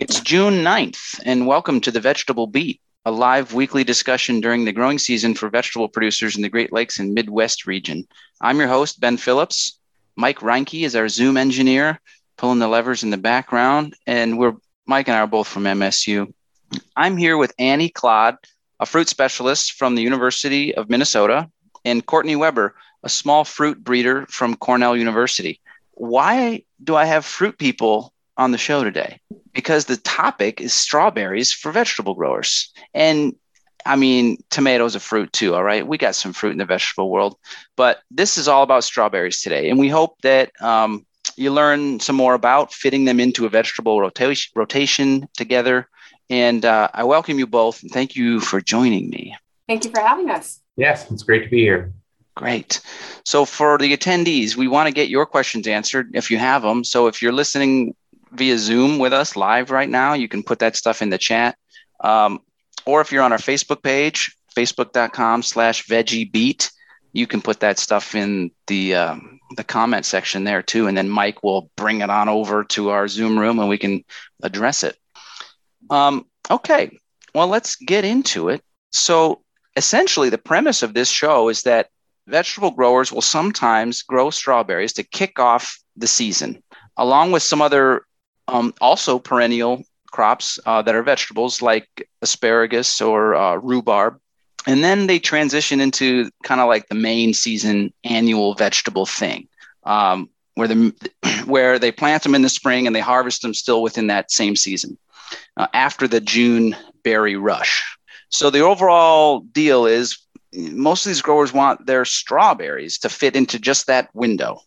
It's June 9th, and welcome to the Vegetable Beat, a live weekly discussion during the growing season for vegetable producers in the Great Lakes and Midwest region. I'm your host, Ben Phillips. Mike Reinke is our Zoom engineer, pulling the levers in the background, and we're Mike and I are both from MSU. I'm here with Annie Klodd, a fruit specialist from the University of Minnesota, and Courtney Weber, a small fruit breeder from Cornell University. Why do I have fruit people on the show today? Because the topic is strawberries for vegetable growers. And I mean, tomatoes are fruit too, all right? We got some fruit in the vegetable world, but this is all about strawberries today. And we hope that um, you learn some more about fitting them into a vegetable rotation, rotation together. And uh, I welcome you both and thank you for joining me. Thank you for having us. Yes, it's great to be here. Great. So, for the attendees, we want to get your questions answered if you have them. So, if you're listening via Zoom with us live right now, you can put that stuff in the chat. Um, or if you're on our Facebook page, facebook.com slash veggiebeat, you can put that stuff in the um, the comment section there too. And then Mike will bring it on over to our Zoom room and we can address it. Um, okay. Well, let's get into it. So, essentially, the premise of this show is that vegetable growers will sometimes grow strawberries to kick off the season, along with some other um, also perennial crops uh, that are vegetables like asparagus or uh, rhubarb. And then they transition into kind of like the main season annual vegetable thing, um, where the where they plant them in the spring and they harvest them still within that same season, uh, after the June berry rush. So the overall deal is most of these growers want their strawberries to fit into just that window.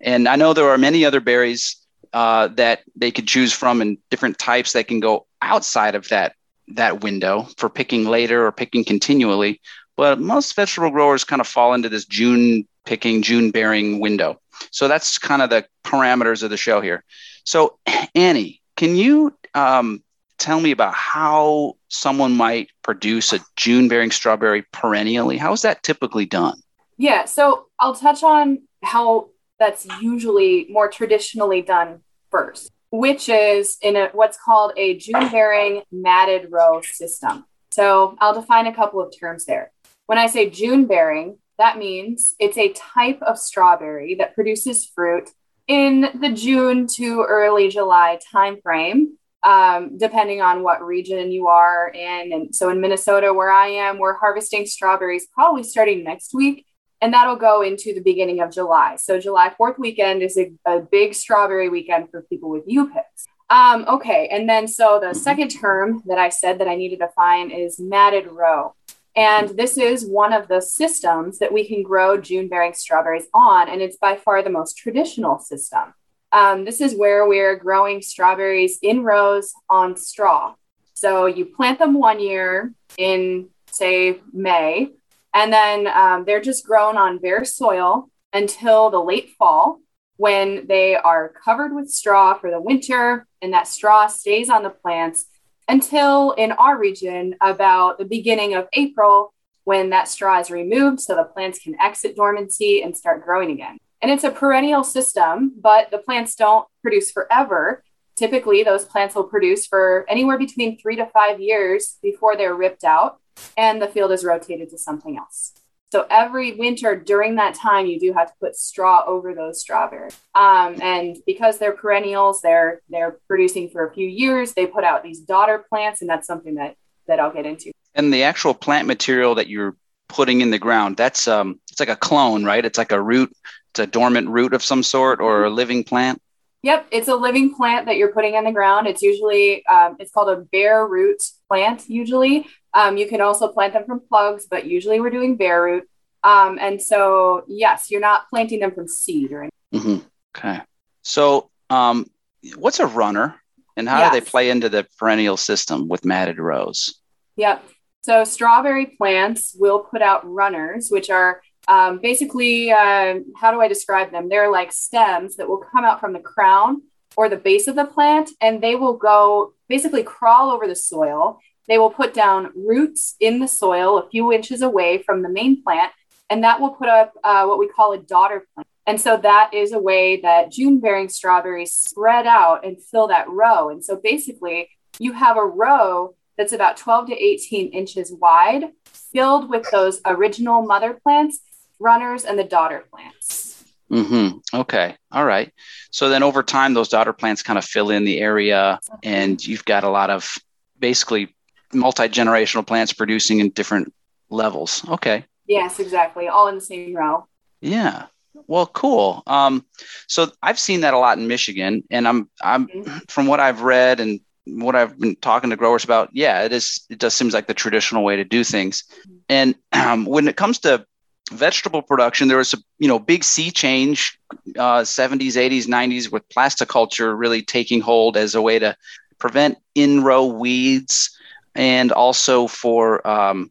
And I know there are many other berries uh, that they could choose from and different types that can go outside of that that window for picking later or picking continually. But most vegetable growers kind of fall into this June picking, June bearing window. So that's kind of the parameters of the show here. So Annie, can you um, tell me about how someone might produce a June bearing strawberry perennially? How is that typically done? Yeah, so I'll touch on how that's usually more traditionally done first, which is in a, what's called a June bearing matted row system. So I'll define a couple of terms there. When I say June bearing, that means it's a type of strawberry that produces fruit in the June to early July timeframe um, depending on what region you are in. And so in Minnesota, where I am, we're harvesting strawberries probably starting next week. And that'll go into the beginning of July. So July 4th weekend is a, a big strawberry weekend for people with U picks. Um, okay. And then so the second term that I said that I needed to find is matted row. And this is one of the systems that we can grow June bearing strawberries on. And it's by far the most traditional system. Um, this is where we're growing strawberries in rows on straw. So you plant them one year in, say, May, and then um, they're just grown on bare soil until the late fall when they are covered with straw for the winter, and that straw stays on the plants until in our region about the beginning of April when that straw is removed so the plants can exit dormancy and start growing again. And it's a perennial system, but the plants don't produce forever. Typically, those plants will produce for anywhere between three to five years before they're ripped out and the field is rotated to something else. So every winter during that time, you do have to put straw over those strawberries. Um, and because they're perennials, they're they're producing for a few years. They put out these daughter plants, and that's something that that I'll get into. And the actual plant material that you're putting in the ground, that's um, it's like a clone, right? It's like a root it's a dormant root of some sort or a living plant? Yep, it's a living plant that you're putting in the ground. It's usually um, it's called a bare root plant. Usually, um, you can also plant them from plugs, but usually we're doing bare root. Um, and so, yes, you're not planting them from seed or anything. Mm-hmm. Okay. So, um, what's a runner, and how yes. do they play into the perennial system with matted rows? Yep. So, strawberry plants will put out runners, which are um, basically, uh, how do I describe them? They're like stems that will come out from the crown or the base of the plant, and they will go basically crawl over the soil. They will put down roots in the soil a few inches away from the main plant, and that will put up uh, what we call a daughter plant. And so that is a way that June bearing strawberries spread out and fill that row. And so basically, you have a row that's about 12 to 18 inches wide, filled with those original mother plants, runners, and the daughter plants. Mm-hmm. Okay. All right. So then over time, those daughter plants kind of fill in the area, and you've got a lot of basically multi generational plants producing in different levels. Okay. Yes, exactly. All in the same row. Yeah. Well, cool. Um, so I've seen that a lot in Michigan, and I'm I'm mm-hmm. from what I've read and what I've been talking to growers about. Yeah, it is. It does seems like the traditional way to do things. And um, when it comes to vegetable production, there was a you know big sea change, uh, 70s, 80s, 90s, with plasticulture really taking hold as a way to prevent in row weeds and also for um,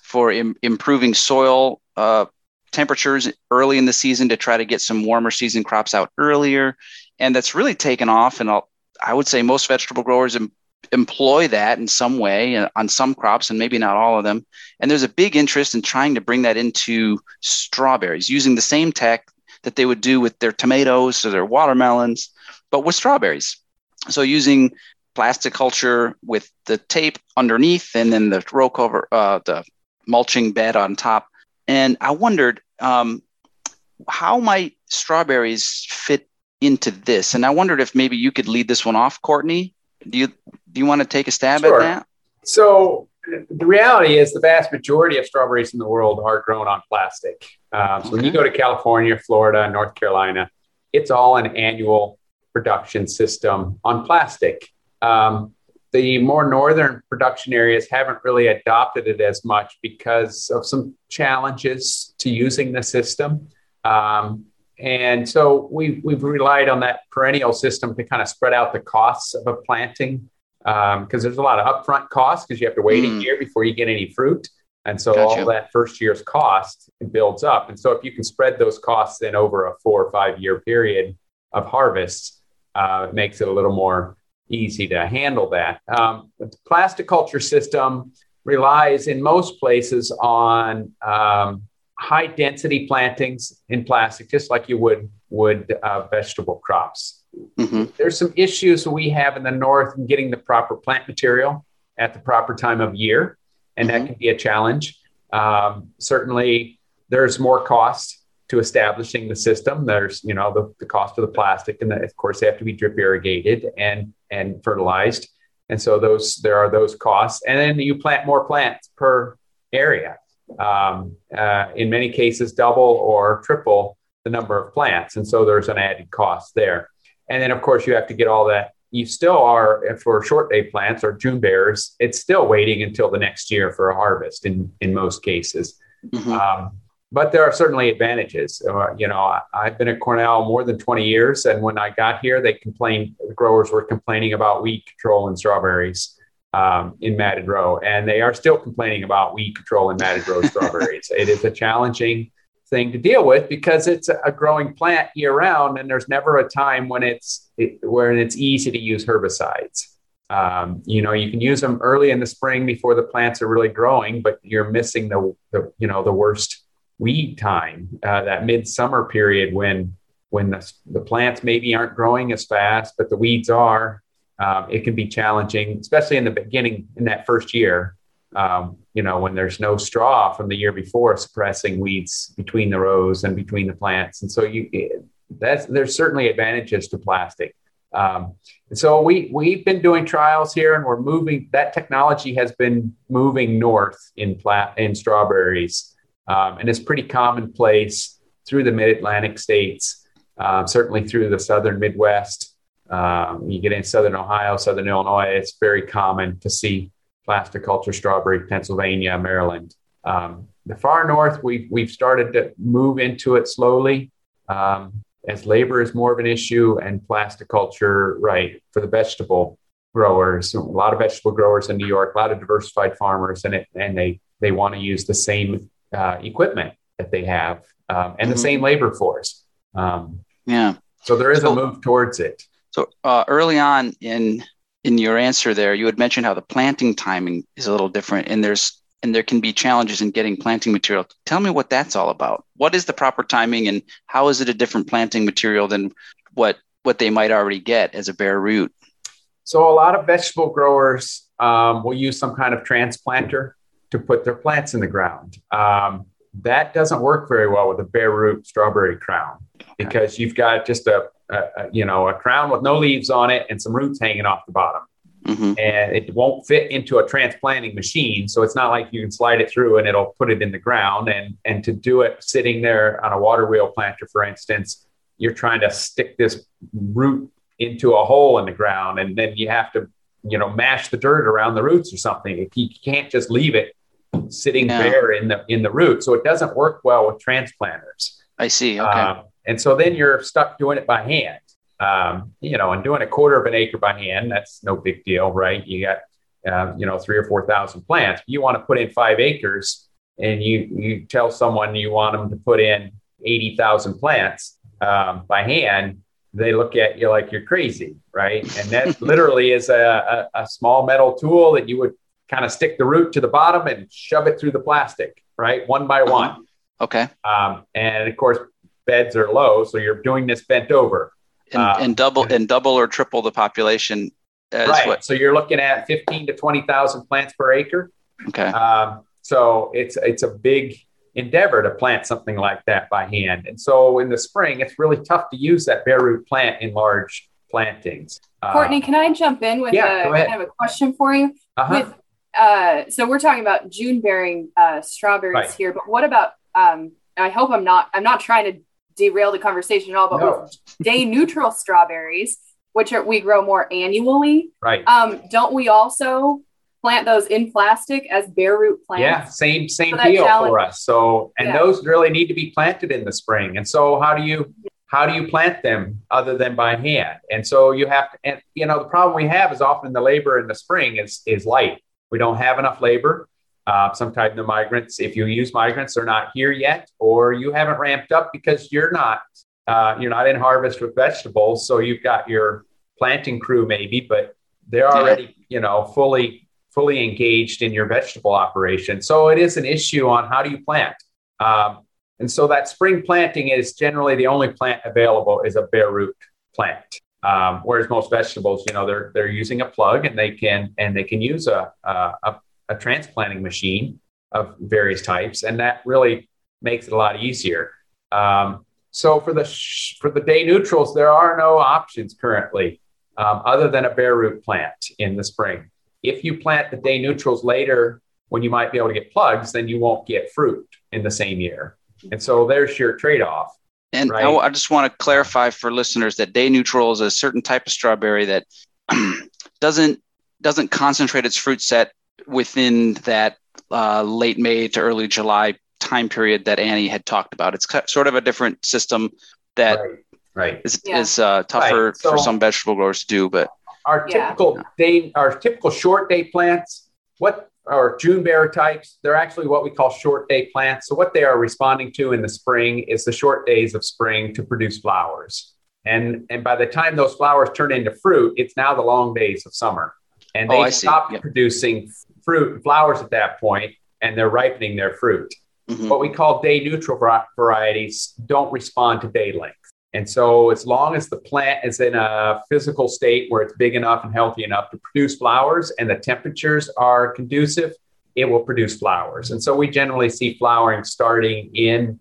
for Im- improving soil uh, temperatures early in the season to try to get some warmer season crops out earlier. And that's really taken off. And I'll, I would say most vegetable growers em- employ that in some way uh, on some crops and maybe not all of them. And there's a big interest in trying to bring that into strawberries using the same tech that they would do with their tomatoes or their watermelons, but with strawberries. So using plastic culture with the tape underneath and then the row cover, uh, the mulching bed on top and I wondered um, how might strawberries fit into this? And I wondered if maybe you could lead this one off, Courtney. Do you do you want to take a stab sure. at that? So the reality is the vast majority of strawberries in the world are grown on plastic. Um, so okay. when you go to California, Florida, North Carolina, it's all an annual production system on plastic. Um, the more northern production areas haven't really adopted it as much because of some challenges to using the system. Um, and so we've, we've relied on that perennial system to kind of spread out the costs of a planting because um, there's a lot of upfront costs because you have to wait mm. a year before you get any fruit. And so gotcha. all that first year's cost builds up. And so if you can spread those costs then over a four or five year period of harvest, uh, it makes it a little more easy to handle that. Um, the plasticulture system relies in most places on um, high density plantings in plastic, just like you would would uh, vegetable crops. Mm-hmm. There's some issues we have in the north in getting the proper plant material at the proper time of year, and mm-hmm. that can be a challenge. Um, certainly, there's more cost to establishing the system. There's, you know, the, the cost of the plastic, and the, of course they have to be drip irrigated and and fertilized. And so those there are those costs, and then you plant more plants per area. Um, uh, in many cases, double or triple the number of plants, and so there's an added cost there. And then, of course, you have to get all that. You still are for short day plants or June bears. It's still waiting until the next year for a harvest in in most cases. Mm-hmm. Um, but there are certainly advantages. Uh, you know, I, have been at Cornell more than 20 years, and when I got here, they complained. The growers were complaining about weed control in strawberries um, in matted row, and they are still complaining about weed control in matted row strawberries. It is a challenging thing to deal with because it's a growing plant year round, and there's never a time when it's it, where it's easy to use herbicides. Um, you know, you can use them early in the spring before the plants are really growing, but you're missing the, the you know the worst weed time, uh, that midsummer period when when the, the plants maybe aren't growing as fast, but the weeds are. Um, it can be challenging, especially in the beginning in that first year. Um, you know, when there's no straw from the year before suppressing weeds between the rows and between the plants, and so you that's there's certainly advantages to plastic. Um, and so we we've been doing trials here, and we're moving. That technology has been moving north in plat in strawberries um, and it's pretty commonplace through the mid Atlantic states, um, certainly through the southern Midwest. Um, you get in southern Ohio, southern Illinois, it's very common to see plastic culture strawberry, Pennsylvania, Maryland. Um, the far north, we've, we've started to move into it slowly um, as labor is more of an issue and plastic culture, right, for the vegetable growers, a lot of vegetable growers in New York, a lot of diversified farmers, and it, and they they want to use the same uh, equipment that they have um, and mm-hmm. the same labor force. Um, yeah. So there is so, a move towards it. So uh, early on in in your answer there, you had mentioned how the planting timing is a little different, and there's and there can be challenges in getting planting material. Tell me what that's all about. What is the proper timing and how is it a different planting material than what what they might already get as a bare root? So a lot of vegetable growers um, will use some kind of transplanter to put their plants in the ground. Um, that doesn't work very well with a bare root strawberry crown because you've got just a, a, a, you know a crown with no leaves on it and some roots hanging off the bottom. Mm-hmm. and it won't fit into a transplanting machine so it's not like you can slide it through and it'll put it in the ground. And and to do it sitting there on a water wheel planter for instance you're trying to stick this root into a hole in the ground and then you have to you know mash the dirt around the roots or something. If you can't just leave it sitting yeah. bare in the in the root so it doesn't work well with transplanters i see okay um, and so then you're stuck doing it by hand. Um, you know, and doing a quarter of an acre by hand, that's no big deal, right? You got, uh, you know, three or 4,000 plants. You want to put in five acres and you, you tell someone you want them to put in 80,000 plants um, by hand, they look at you like you're crazy, right? And that literally is a, a, a small metal tool that you would kind of stick the root to the bottom and shove it through the plastic, right? One by uh-huh. one. Okay. Um, and of course, beds are low, so you're doing this bent over. And, um, and double and double or triple the population. Right. What? So you're looking at 15 to 20,000 plants per acre. Okay. Um, so it's it's a big endeavor to plant something like that by hand. And so in the spring, it's really tough to use that bare root plant in large plantings. Courtney, uh, can I jump in with yeah, a kind of a question for you? Uh-huh. With uh, so we're talking about June bearing uh, strawberries right. here, but what about um, I hope I'm not I'm not trying to derail the conversation at all, but no. with day neutral strawberries, which are, we grow more annually, right? Um, don't we also plant those in plastic as bare root plants? Yeah, same same deal challenge. for us. So, and yeah. those really need to be planted in the spring. And so, how do you how do you plant them other than by hand? And so you have to, and you know, the problem we have is often the labor in the spring is is light. We don't have enough labor. Uh, sometimes the migrants, if you use migrants, they're not here yet, or you haven't ramped up because you're not uh, you're not in harvest with vegetables. So you've got your planting crew maybe, but they're already you know fully fully engaged in your vegetable operation. So it is an issue on how do you plant. Um, and so that spring planting is generally the only plant available is a bare root plant. Um, whereas most vegetables, you know, they're they're using a plug and they can and they can use a, a, a transplanting machine of various types, and that really makes it a lot easier. Um, so for the sh- for the day neutrals, there are no options currently um, other than a bare root plant in the spring. If you plant the day neutrals later, when you might be able to get plugs, then you won't get fruit in the same year. And so there's your trade off. And right? I, I just want to clarify for listeners that day neutral is a certain type of strawberry that doesn't doesn't concentrate its fruit set within that uh, late May to early July time period that Annie had talked about. It's sort of a different system that right, right. is, yeah. is uh, tougher right. so for some vegetable growers to do. But our typical yeah. day, our typical short day plants, what are June bear types? They're actually what we call short day plants. So what they are responding to in the spring is the short days of spring to produce flowers. And, and by the time those flowers turn into fruit, it's now the long days of summer. And oh, they oh, stop yep. producing fruit and flowers at that point, and they're ripening their fruit. Mm-hmm. What we call day neutral varieties don't respond to day length. And so, as long as the plant is in a physical state where it's big enough and healthy enough to produce flowers and the temperatures are conducive, it will produce flowers. And so, we generally see flowering starting in,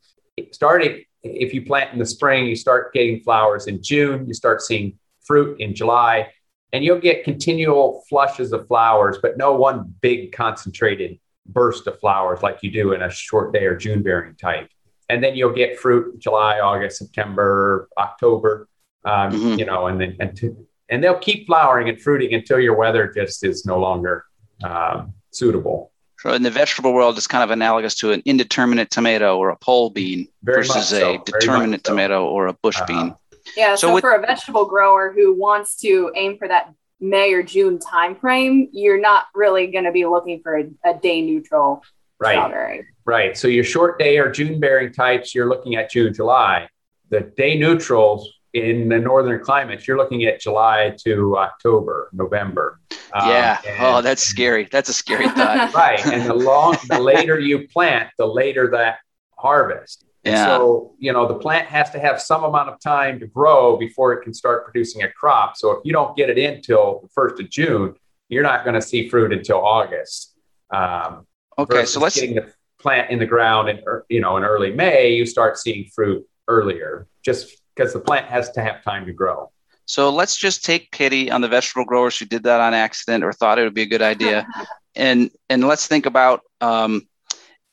starting if you plant in the spring, you start getting flowers in June, you start seeing fruit in July, and you'll get continual flushes of flowers, but no one big concentrated burst of flowers like you do in a short day or June bearing type. And then you'll get fruit July, August, September, October, um, mm-hmm. you know, and then and, to, and they'll keep flowering and fruiting until your weather just is no longer um, suitable. So in the vegetable world, it's kind of analogous to an indeterminate tomato or a pole bean Very versus so. a determinate so. tomato or a bush uh, bean. Yeah. So, so with, for a vegetable grower who wants to aim for that May or June timeframe, you're not really going to be looking for a, a day neutral right. strawberry. Right. So your short day or June bearing types, you're looking at June, July. The day neutrals in the northern climates, you're looking at July to October, November. Um, yeah. And, oh, that's scary. That's a scary thought. right. And the long, the later you plant, the later that harvest. Yeah. so, you know, the plant has to have some amount of time to grow before it can start producing a crop. So if you don't get it in till the first of June, you're not going to see fruit until August. Um, okay. So let's getting the plant in the ground in, you know, in early May, you start seeing fruit earlier just because the plant has to have time to grow. So let's just take pity on the vegetable growers who did that on accident or thought it would be a good idea. and, and let's think about, um,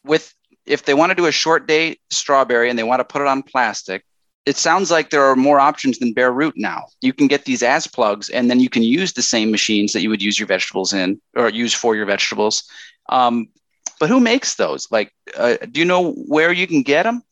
with if they want to do a short day strawberry and they want to put it on plastic, it sounds like there are more options than bare root now. You can get these as plugs, and then you can use the same machines that you would use your vegetables in or use for your vegetables. Um, but who makes those? Like, uh, do you know where you can get them?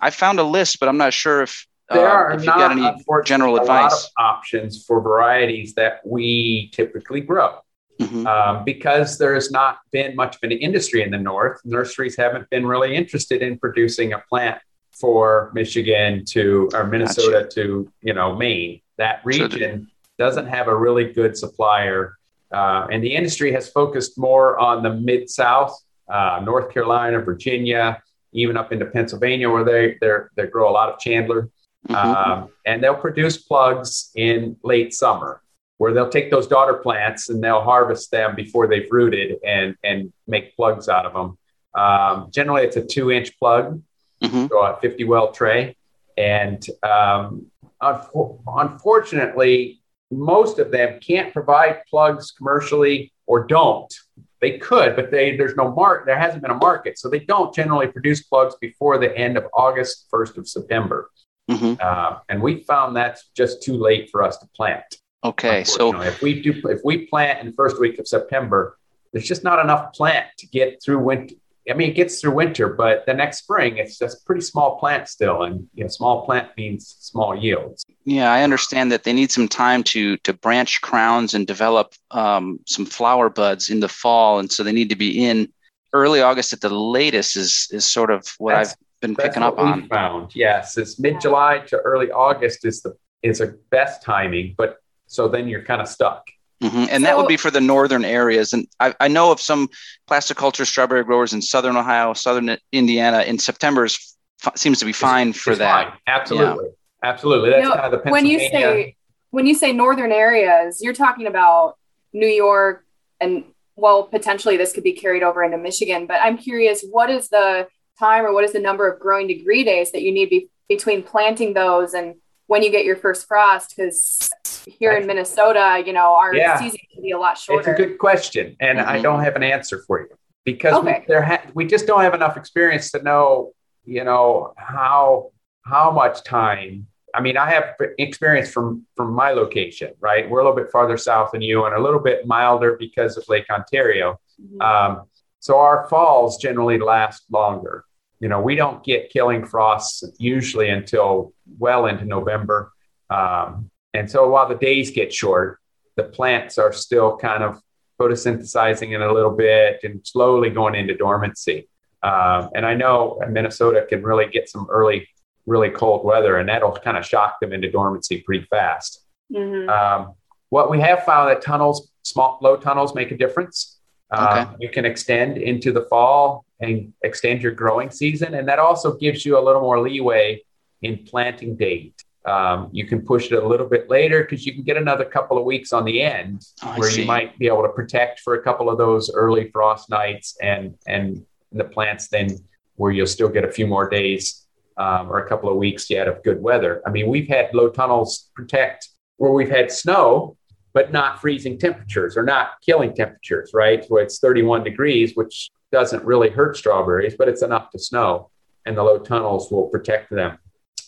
I found a list, but I'm not sure if uh, there are if you got any general advice. options for varieties that we typically grow. Mm-hmm. Um, because there has not been much of an industry in the north. Nurseries haven't been really interested in producing a plant for Michigan to or Minnesota gotcha. to you know Maine. That region doesn't have a really good supplier, uh, and the industry has focused more on the mid South, uh, North Carolina, Virginia, even up into Pennsylvania, where they they grow a lot of Chandler, mm-hmm. um, and they'll produce plugs in late summer where they'll take those daughter plants and they'll harvest them before they've rooted and and make plugs out of them. Um, generally, it's a two inch plug, mm-hmm. so a 50 well tray. And um, unfortunately, most of them can't provide plugs commercially or don't. They could, but they there's no mark. There hasn't been a market, so they don't generally produce plugs before the end of August, first of September. Mm-hmm. Uh, and we found that's just too late for us to plant. Okay, so if we do, if we plant in the first week of September, there's just not enough plant to get through winter. I mean, it gets through winter, but the next spring, it's just pretty small plant still, and you know, small plant means small yields. Yeah, I understand that they need some time to to branch crowns and develop um, some flower buds in the fall, and so they need to be in early August at the latest. Is is sort of what that's, I've been picking up on. Found yes, it's mid July to early August is the is the best timing, but so then you're kind of stuck. Mm-hmm. And so, that would be for the northern areas. And I, I, know of some plastic culture strawberry growers in southern Ohio, southern Indiana. In September is, seems to be fine for that. Fine. Absolutely, yeah. Absolutely. That's you know, kind of the Pennsylvania. When you say when you say northern areas, you're talking about New York and well, potentially this could be carried over into Michigan. But I'm curious, what is the time or what is the number of growing degree days that you need be, between planting those and when you get your first frost because here in Minnesota, you know, our yeah. season can be a lot shorter. It's a good question, and mm-hmm. I don't have an answer for you because okay. we, there ha- we just don't have enough experience to know, you know, how how much time. I mean, I have experience from from my location, right? We're a little bit farther south than you, and a little bit milder because of Lake Ontario. Mm-hmm. Um, so our falls generally last longer. You know, we don't get killing frosts usually until well into November. Um, and so while the days get short, the plants are still kind of photosynthesizing in a little bit and slowly going into dormancy. Um, and I know Minnesota can really get some early, really cold weather, and that'll kind of shock them into dormancy pretty fast. Mm-hmm. Um, what we have found that tunnels, small, low tunnels, make a difference. Okay. Um, you can extend into the fall and extend your growing season, and that also gives you a little more leeway in planting date. Um, you can push it a little bit later because you can get another couple of weeks on the end oh, where you might be able to protect for a couple of those early frost nights and and the plants then where you'll still get a few more days um, or a couple of weeks yet of good weather. I mean, we've had low tunnels protect where we've had snow, but not freezing temperatures or not killing temperatures, right? So it's 31 degrees, which doesn't really hurt strawberries, but it's enough to snow, and the low tunnels will protect them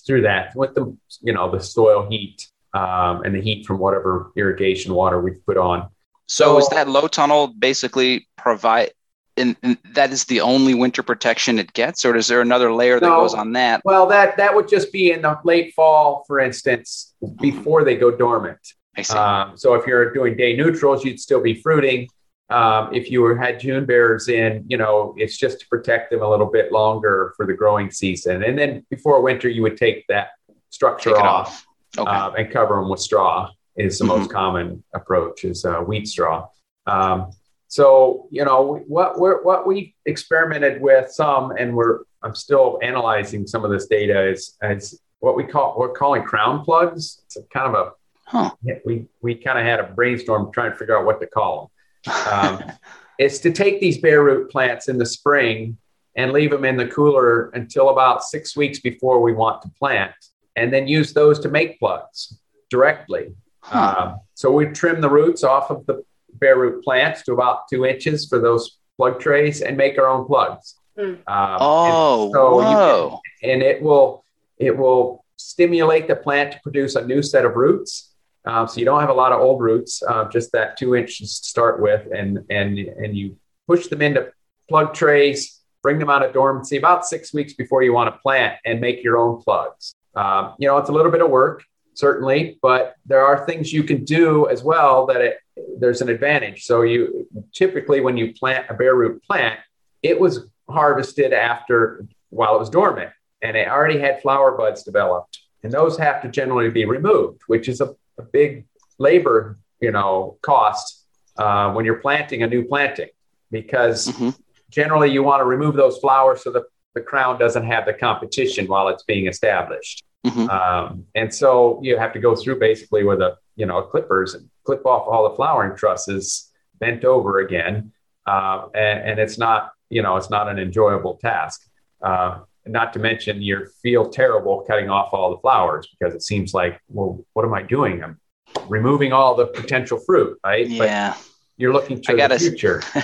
through that with the you know the soil heat um, and the heat from whatever irrigation water we've put on. So, so is that low tunnel basically provide? And, that is the only winter protection it gets, or is there another layer that no, goes on that? Well, that that would just be in the late fall, for instance, before they go dormant. I see. Um, so if you're doing day neutrals, you'd still be fruiting. Um, if you had June bearers in, you know, it's just to protect them a little bit longer for the growing season. And then before winter, you would take that structure off. off. okay. uh, and cover them with straw is the mm-hmm. most common approach is uh, wheat straw. Um, so you know what we're, what we experimented with some, and we're I'm still analyzing some of this data is is what we call we're calling crown plugs. It's kind of a huh. we we kind of had a brainstorm trying to figure out what to call them. Um, it's to take these bare root plants in the spring and leave them in the cooler until about six weeks before we want to plant, and then use those to make plugs directly. Huh. Um, so we trim the roots off of the bare root plants to about two inches for those plug trays and make our own plugs. Mm. Um, oh, so whoa. Can, and it will it will stimulate the plant to produce a new set of roots. Um, so you don't have a lot of old roots, uh, just that two inches to start with, and and and you push them into plug trays, bring them out of dormancy about six weeks before you want to plant, and make your own plugs. Um, you know, it's a little bit of work, certainly, but there are things you can do as well that it, there's an advantage. So you typically when you plant a bare root plant, it was harvested after while it was dormant and it already had flower buds developed and those have to generally be removed which is a, a big labor you know cost uh, when you're planting a new planting because mm-hmm. generally you want to remove those flowers so that the crown doesn't have the competition while it's being established mm-hmm. um, and so you have to go through basically with a you know clippers and clip off all the flowering trusses bent over again uh, and, and, it's not you know it's not an enjoyable task. Uh, not to mention you feel terrible cutting off all the flowers because it seems like well what am i doing? I'm removing all the potential fruit right? Yeah. but you're looking to gotta, the future.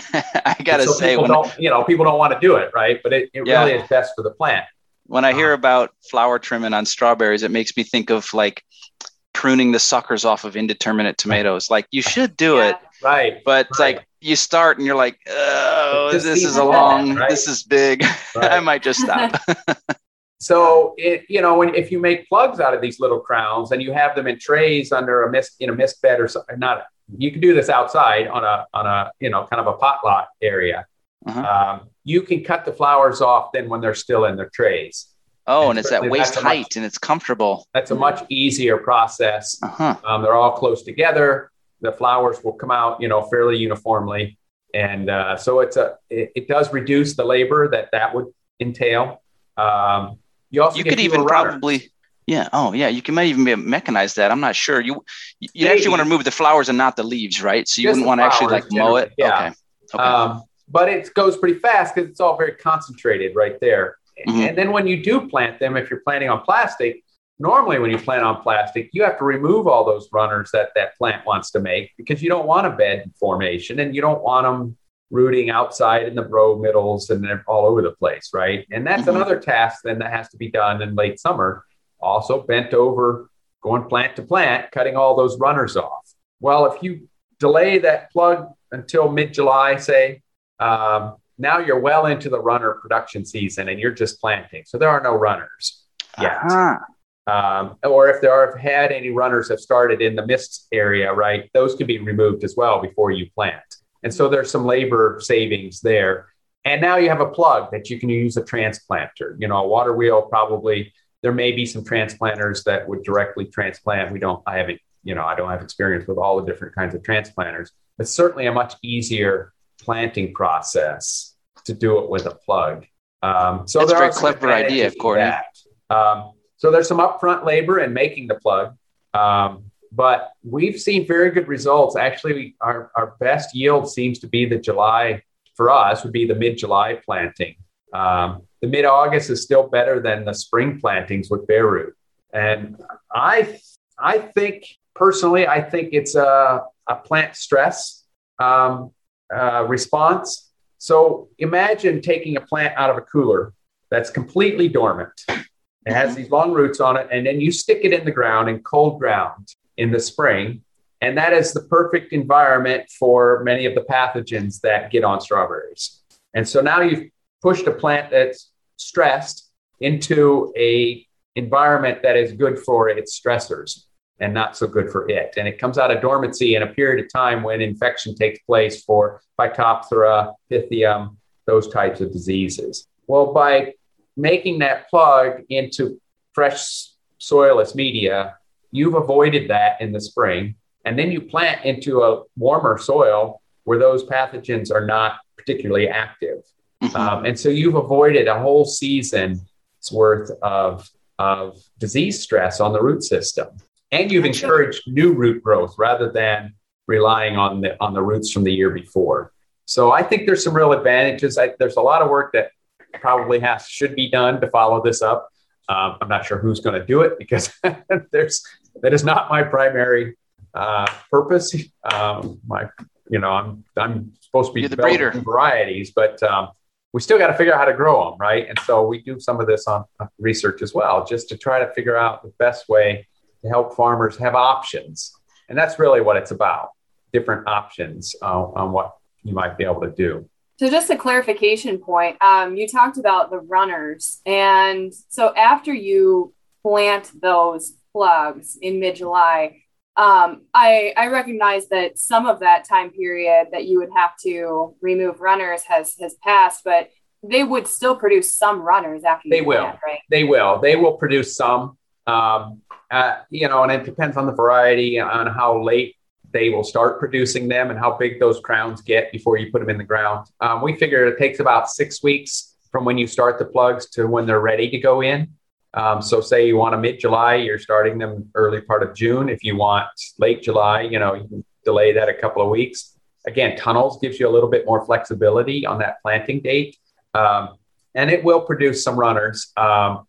I gotta so say when don't, you know people don't want to do it right? But it, it yeah. really is best for the plant when i hear um, about flower trimming on strawberries it makes me think of like pruning the suckers off of indeterminate tomatoes like you should do yeah. it right but it's right. like you start and you're like, oh, this is a long, right? this is big. Right. I might just stop. so it, you know, when if you make plugs out of these little crowns and you have them in trays under a mist in a mist bed or something, not you can do this outside on a on a you know kind of a pot area. Uh-huh. Um, you can cut the flowers off then when they're still in their trays. Oh, and, and it's at waist height much, and it's comfortable. That's a much easier process. Uh-huh. Um, they're all close together the flowers will come out, you know, fairly uniformly. And uh, so it's a, it, it, does reduce the labor that that would entail. Um, you also you could even probably, yeah. Oh, yeah. You can might even be mechanize that. I'm not sure. You you actually want to remove the flowers and not the leaves, right? So you wouldn't want to actually like mow it. Yeah. Okay. okay. Um, but it goes pretty fast because it's all very concentrated right there. Mm-hmm. And then when you do plant them, if you're planting on plastic, normally when you plant on plastic you have to remove all those runners that that plant wants to make because you don't want a bed formation and you don't want them rooting outside in the row middles and all over the place right and that's mm-hmm. another task then that has to be done in late summer also bent over going plant to plant cutting all those runners off well if you delay that plug until mid-july say um, now you're well into the runner production season and you're just planting so there are no runners yet uh-huh. Um, or if there have had any runners have started in the mist area, right, those can be removed as well before you plant. And so there's some labor savings there. And now you have a plug that you can use a transplanter. You know, a water wheel probably, there may be some transplanters that would directly transplant. We don't, I haven't, you know, I don't have experience with all the different kinds of transplanters, but certainly a much easier planting process to do it with a plug. Um, so that's a very clever idea, Courtney. Um, so there's some upfront labor in making the plug, um, but we've seen very good results. Actually, our, our best yield seems to be the July for us would be the mid July planting. Um, the mid August is still better than the spring plantings with bare root. And I, I think personally, I think it's a, a plant stress um, uh, response. So imagine taking a plant out of a cooler that's completely dormant it has mm-hmm. these long roots on it, and then you stick it in the ground in cold ground in the spring. And that is the perfect environment for many of the pathogens that get on strawberries. And so now you've pushed a plant that's stressed into a environment that is good for its stressors and not so good for it. And it comes out of dormancy in a period of time when infection takes place for Phytophthora, Pythium, those types of diseases. Well, by making that plug into fresh soilless media, you've avoided that in the spring, and then you plant into a warmer soil where those pathogens are not particularly active. Mm-hmm. Um, and so you've avoided a whole season's worth of, of disease stress on the root system. And you've encouraged new root growth rather than relying on the, on the roots from the year before. So I think there's some real advantages. I, there's a lot of work that probably has should be done to follow this up. Um, I'm not sure who's going to do it because there's that is not my primary uh, purpose. Um, my you know I'm I'm supposed to be You're the breeder varieties, but um, we still got to figure out how to grow them, right? And so we do some of this on research as well, just to try to figure out the best way to help farmers have options. And that's really what it's about different options uh, on what you might be able to do. So, just a clarification point um, you talked about the runners. And so, after you plant those plugs in mid July, um, I, I recognize that some of that time period that you would have to remove runners has has passed, but they would still produce some runners after they will. Plant, right? They will. They will produce some. Um, uh, you know, and it depends on the variety, on how late they will start producing them, and how big those crowns get before you put them in the ground. Um, we figure it takes about six weeks from when you start the plugs to when they're ready to go in. Um, so say you want a mid July, you're starting them early part of June. If you want late July, you know, you can delay that a couple of weeks. Again, tunnels gives you a little bit more flexibility on that planting date. Um, and it will produce some runners. Um,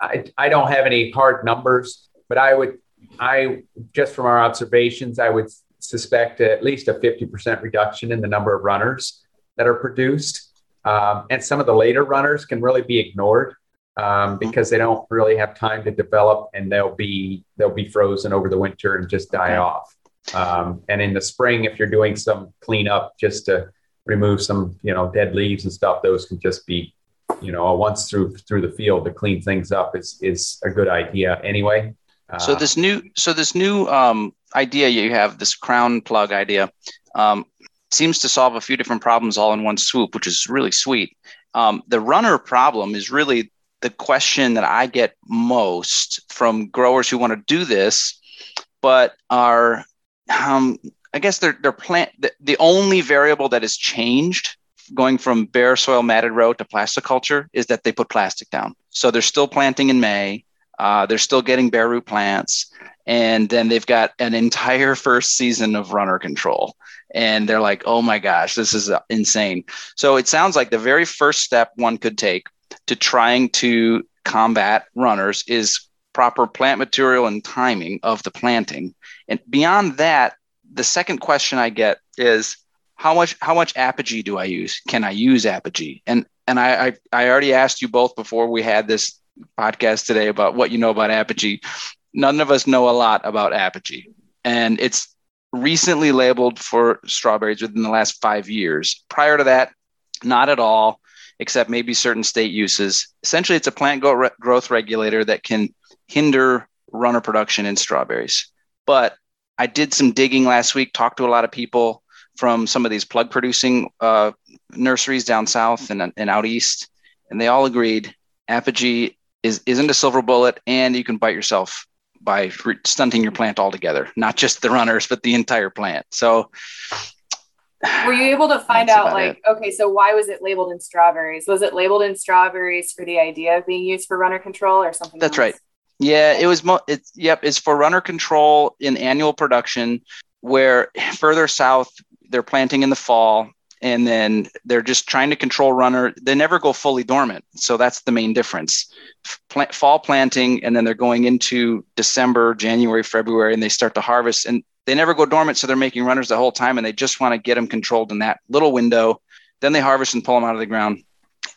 I, I, don't have any hard numbers, but I would, I just from our observations, I would suspect at least a 50% reduction in the number of runners that are produced. Um, and some of the later runners can really be ignored um, mm-hmm. because they don't really have time to develop and they'll be they'll be frozen over the winter and just die okay. off. Um, and in the spring, if you're doing some cleanup just to remove some you know dead leaves and stuff, those can just be you know once through through the field to clean things up is is a good idea anyway. Uh, so this new so this new um, idea you have this crown plug idea um, seems to solve a few different problems all in one swoop, which is really sweet. Um, the runner problem is really the question that I get most from growers who want to do this, but are, um, I guess they're, they're plant, the, the only variable that has changed going from bare soil matted row to plasticulture is that they put plastic down. So they're still planting in May. Uh, they're still getting bare root plants. And then they've got an entire first season of runner control. And they're like, oh my gosh, this is insane. So it sounds like the very first step one could take to trying to combat runners is proper plant material and timing of the planting. And beyond that, the second question I get is how much how much apogee do I use? Can I use apogee? And and I I, I already asked you both before we had this podcast today about what you know about apogee. None of us know a lot about apogee, and it's recently labeled for strawberries within the last five years. Prior to that, not at all except maybe certain state uses. Essentially, it's a plant growth regulator that can hinder runner production in strawberries. But I did some digging last week, talked to a lot of people from some of these plug producing uh, nurseries down south and, and out east, and they all agreed apogee is, isn't a silver bullet, and you can bite yourself by stunting your plant altogether, not just the runners, but the entire plant. So were you able to find out like it. okay so why was it labeled in strawberries was it labeled in strawberries for the idea of being used for runner control or something that's else? right yeah it was mo- it's yep it's for runner control in annual production where further south they're planting in the fall and then they're just trying to control runner they never go fully dormant so that's the main difference Plant, fall planting and then they're going into december january february and they start to harvest and they never go dormant, so they're making runners the whole time, and they just want to get them controlled in that little window. Then they harvest and pull them out of the ground.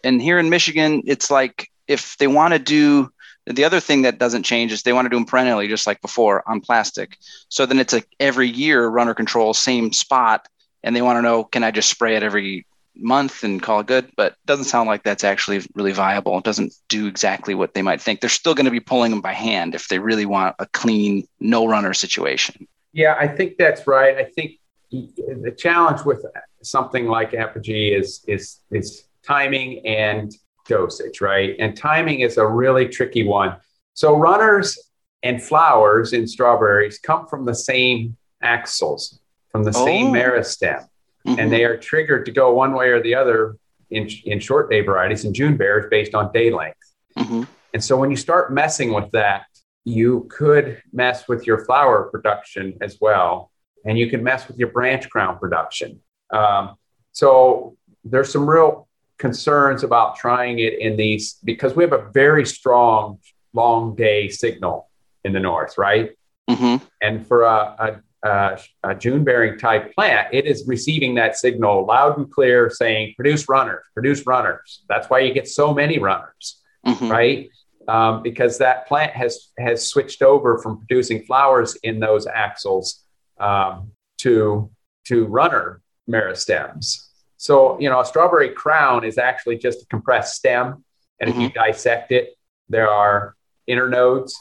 And here in Michigan, it's like if they want to do the other thing that doesn't change is they want to do them perennially, just like before on plastic. So then it's like every year runner control, same spot, and they want to know can I just spray it every month and call it good? But doesn't sound like that's actually really viable. It doesn't do exactly what they might think. They're still going to be pulling them by hand if they really want a clean no runner situation. Yeah, I think that's right. I think the challenge with something like apogee is is is timing and dosage, right? And timing is a really tricky one. So runners and flowers in strawberries come from the same axils, from the same Oh. meristem, Mhm. and they are triggered to go one way or the other in, in short day varieties and June bears based on day length. Mhm. And so when you start messing with that, you could mess with your flower production as well, and you can mess with your branch crown production. Um, so there's some real concerns about trying it in these because we have a very strong long day signal in the north, right? Mhm. And for a, a, a, a June bearing type plant, it is receiving that signal loud and clear saying, produce runners, produce runners. That's why you get so many runners Mhm. right? Um, because that plant has has switched over from producing flowers in those axils um, to to runner meristems. So you know, a strawberry crown is actually just a compressed stem, and if you dissect it, there are internodes,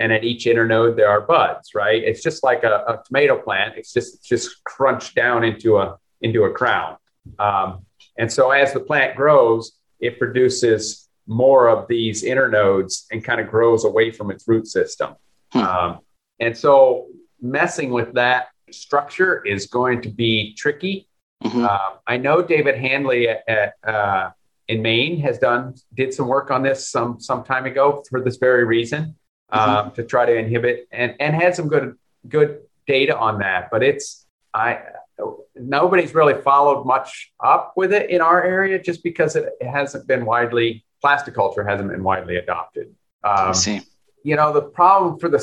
and at each internode there are buds. Right? It's just like a, a tomato plant. It's just it's just crunched down into a into a crown. Um, and so as the plant grows, it produces more of these internodes and kind of grows away from its root system. Hmm. Um, and so messing with that structure is going to be tricky. Mhm. Um, I know David Handley at, at uh, in Maine has done did some work on this some some time ago for this very reason um, to try to inhibit and and had some good good data on that. But it's I nobody's really followed much up with it in our area just because it hasn't been widely plasticulture hasn't been widely adopted. I Um, see. you know the problem for the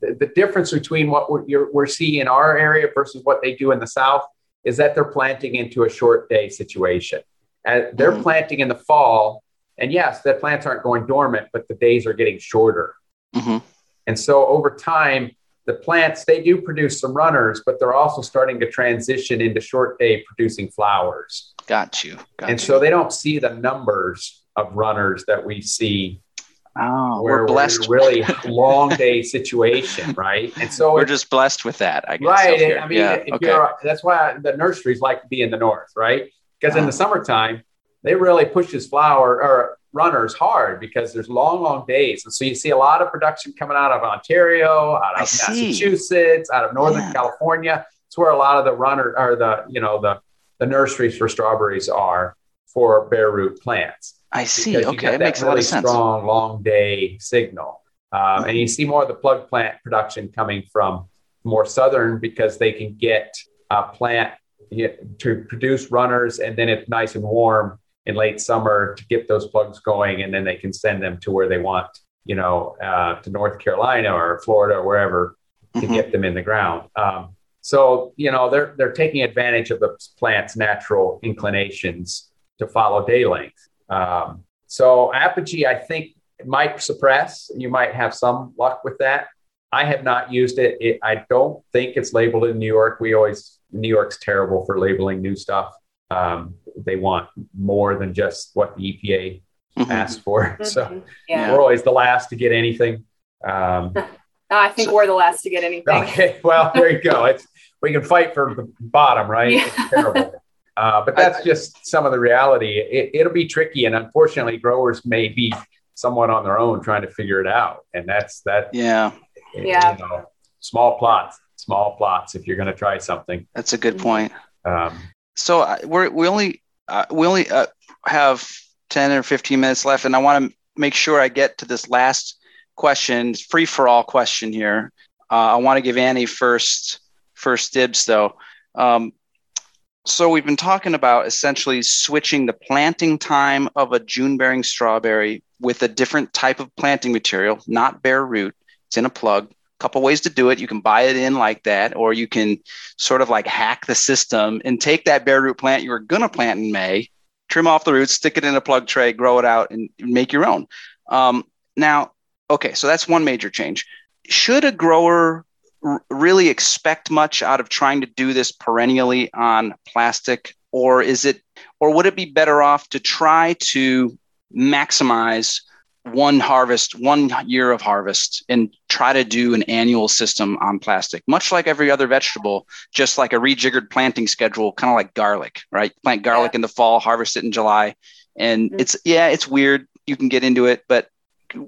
the difference between what we're, you're, we're seeing in our area versus what they do in the south is that they're planting into a short day situation and they're Mhm. planting in the fall and yes the plants aren't going dormant but the days are getting shorter Mhm. and so over time the plants they do produce some runners but they're also starting to transition into short day producing flowers Got you. Got and you. so they don't see the numbers of runners that we see oh, we're blessed. we're in really long day situation, right? And so we're just blessed with that. I guess. right. here. I mean, yeah. if Okay. you're, that's why the nurseries like to be in the north, right? Because in Ah. the summertime, they really push this flower or runners hard because there's long, long days, and so you see a lot of production coming out of Ontario, out I of see. Massachusetts, out of Northern Yeah. California. It's where a lot of the runner or the you know the the nurseries for strawberries are for bare root plants I see. Okay, it that makes a lot really of sense. Strong long day signal, um, and you see more of the plug plant production coming from more southern because they can get a plant to produce runners, and then it's nice and warm in late summer to get those plugs going, and then they can send them to where they want, you know, uh, to North Carolina or Florida or wherever to Mhm. get them in the ground. Um, so you know they're they're taking advantage of the plant's natural inclinations to follow day length. Um, so apogee, I think, might suppress. You might have some luck with that. I have not used it. it. I don't think it's labeled in New York. We always New York's terrible for labeling new stuff. Um, they want more than just what the EPA Mhm. asked for. So Mhm. yeah. we're always the last to get anything. Um, I think So- we're the last to get anything. Okay, well, there you go. It's we can fight for the bottom, right? Yeah. It's terrible. Uh, but that's just some of the reality. It, it'll be tricky, and unfortunately, growers may be somewhat on their own trying to figure it out, and that's that. Yeah, Yeah. You know, small plots, small plots. If you're going to try something, that's a good point. um, So we're we only uh, we only uh, have ten or fifteen minutes left, and I want to make sure I get to this last question, free for all question here. Uh, I want to give Annie first first dibs though. Um, so we've been talking about essentially switching the planting time of a June bearing strawberry with a different type of planting material, not bare root. It's in a plug. Couple ways to do it. You can buy it in like that, or you can sort of like hack the system and take that bare root plant you were going to plant in May, trim off the roots, stick it in a plug tray, grow it out, and make your own. Um, now, okay, so that's one major change. Should a grower r- really expect much out of trying to do this perennially on plastic, or is it, or would it be better off to try to maximize one harvest, one year of harvest, and try to do an annual system on plastic, much like every other vegetable, just like a rejiggered planting schedule, kind of like garlic, right? Plant garlic in the fall, harvest it in July. And Mhm. it's, yeah, it's weird. You can get into it, but